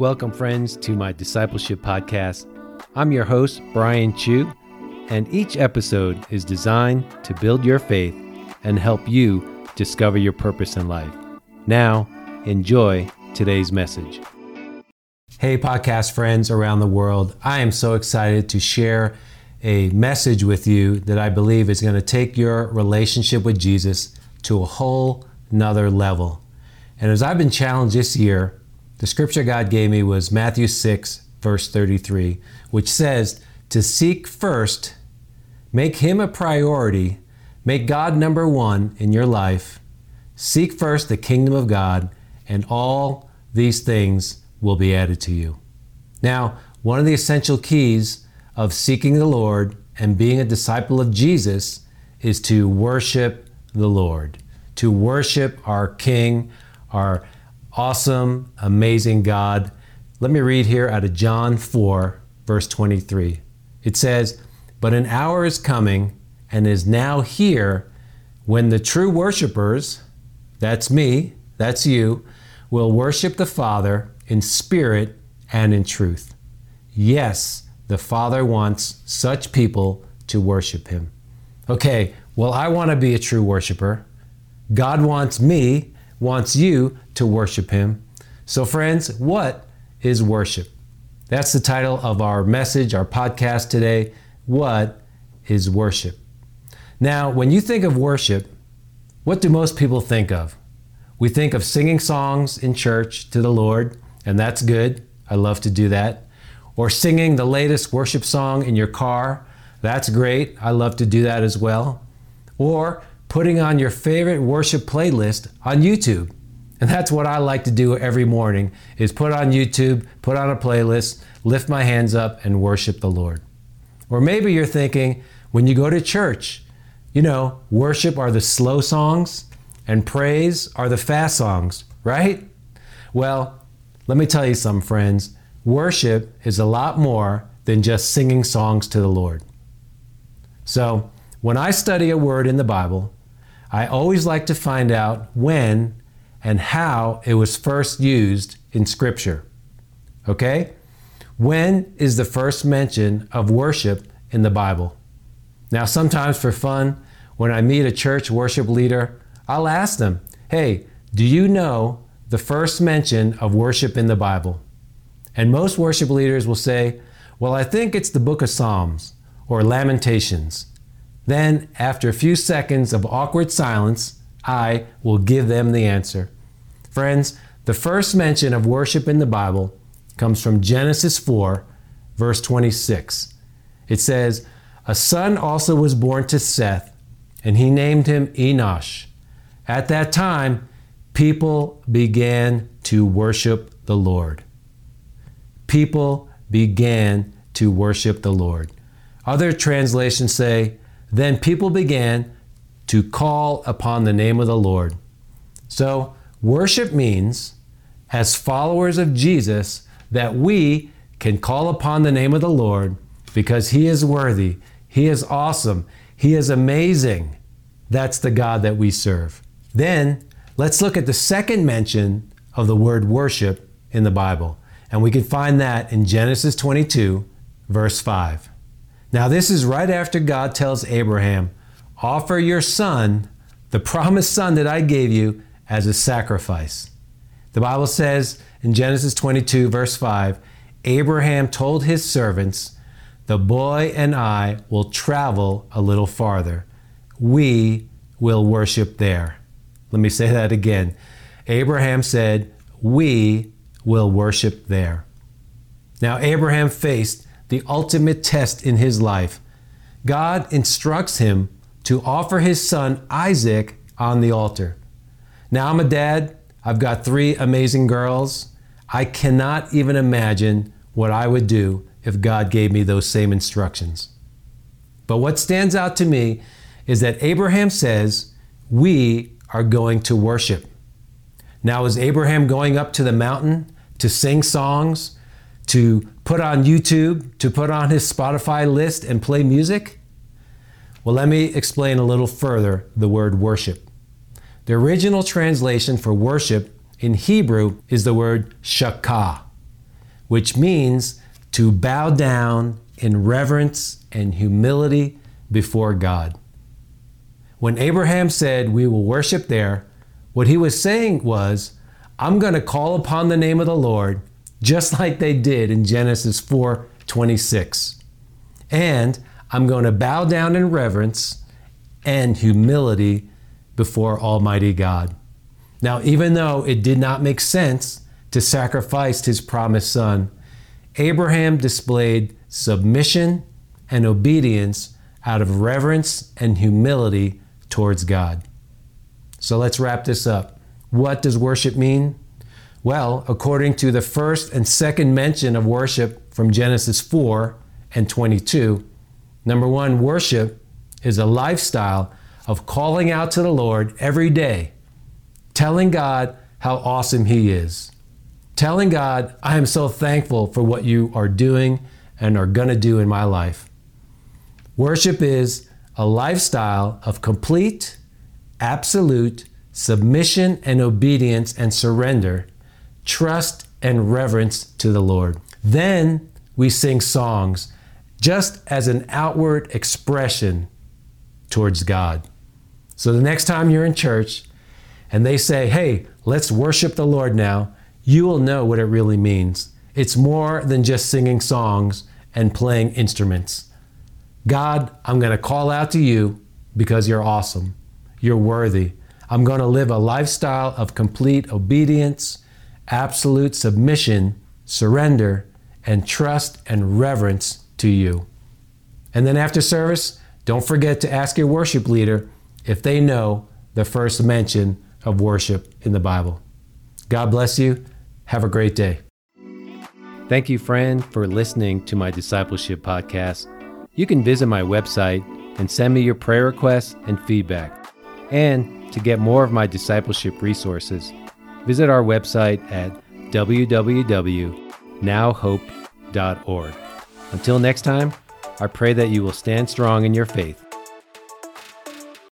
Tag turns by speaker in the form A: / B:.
A: Welcome, friends, to my discipleship podcast. I'm your host, Brian Chu, and each episode is designed to build your faith and help you discover your purpose in life. Now, enjoy today's message. Hey, podcast friends around the world. I am so excited to share a message with you that I believe is going to take your relationship with Jesus to a whole nother level. And as I've been challenged this year, the scripture God gave me was Matthew 6, verse 33, which says, To seek first, make Him a priority, make God number one in your life. Seek first the kingdom of God, and all these things will be added to you. Now, one of the essential keys of seeking the Lord and being a disciple of Jesus is to worship the Lord, to worship our King, our awesome, amazing God. Let me read here out of John 4, verse 23. It says, But an hour is coming and is now here when the true worshipers, that's me, that's you, will worship the Father in spirit and in truth. Yes, the Father wants such people to worship Him. Okay, well, I want to be a true worshiper. God wants me wants you to worship Him. So, friends, what is worship? That's the title of our message, our podcast today. What is worship? Now, when you think of worship, what do most people think of? We think of singing songs in church to the Lord, and that's good. I love to do that. Or singing the latest worship song in your car. That's great. I love to do that as well. Or putting on your favorite worship playlist on YouTube. And that's what I like to do every morning is put on YouTube, put on a playlist, lift my hands up and worship the Lord. Or maybe you're thinking when you go to church, you know, worship are the slow songs and praise are the fast songs, right? Well, let me tell you some friends, worship is a lot more than just singing songs to the Lord. So, when I study a word in the Bible, I always like to find out when and how it was first used in Scripture. Okay? When is the first mention of worship in the Bible? Now, sometimes for fun, when I meet a church worship leader, I'll ask them, hey, do you know the first mention of worship in the Bible? And most worship leaders will say, well, I think it's the book of Psalms or Lamentations. Then, after a few seconds of awkward silence, I will give them the answer. Friends, the first mention of worship in the Bible comes from Genesis 4, verse 26. It says, A son also was born to Seth, and he named him Enosh. At that time, people began to worship the Lord. People began to worship the Lord. Other translations say, then people began to call upon the name of the Lord. So, worship means, as followers of Jesus, that we can call upon the name of the Lord because He is worthy, He is awesome, He is amazing. That's the God that we serve. Then, let's look at the second mention of the word worship in the Bible. And we can find that in Genesis 22, verse 5. Now, this is right after God tells Abraham, Offer your son, the promised son that I gave you, as a sacrifice. The Bible says in Genesis 22, verse 5, Abraham told his servants, The boy and I will travel a little farther. We will worship there. Let me say that again. Abraham said, We will worship there. Now, Abraham faced the ultimate test in his life. God instructs him to offer his son Isaac on the altar. Now, I'm a dad. I've got three amazing girls. I cannot even imagine what I would do if God gave me those same instructions. But what stands out to me is that Abraham says, We are going to worship. Now, is Abraham going up to the mountain to sing songs, to put on YouTube, to put on his Spotify list and play music? Well, let me explain a little further the word worship. The original translation for worship in Hebrew is the word shakah. which means to bow down in reverence and humility before God. When Abraham said, We will worship there, what he was saying was, I'm going to call upon the name of the Lord just like they did in Genesis 4 26. And I'm going to bow down in reverence and humility before Almighty God. Now, even though it did not make sense to sacrifice his promised son, Abraham displayed submission and obedience out of reverence and humility towards God. So let's wrap this up. What does worship mean? Well, according to the first and second mention of worship from Genesis 4 and 22, number one, worship is a lifestyle of calling out to the Lord every day, telling God how awesome He is, telling God, I am so thankful for what you are doing and are going to do in my life. Worship is a lifestyle of complete, absolute submission and obedience and surrender trust and reverence to the Lord. Then we sing songs just as an outward expression towards God. So the next time you're in church and they say, hey, let's worship the Lord now, you will know what it really means. It's more than just singing songs and playing instruments. God, I'm going to call out to you because you're awesome. You're worthy. I'm going to live a lifestyle of complete obedience absolute submission, surrender, and trust and reverence to you. And then after service, don't forget to ask your worship leader if they know the first mention of worship in the Bible. God bless you. Have a great day. Thank you, friend, for listening to my discipleship podcast. You can visit my website and send me your prayer requests and feedback. And to get more of my discipleship resources, visit our website at www.nowhope.org. Until next time, I pray that you will stand strong in your faith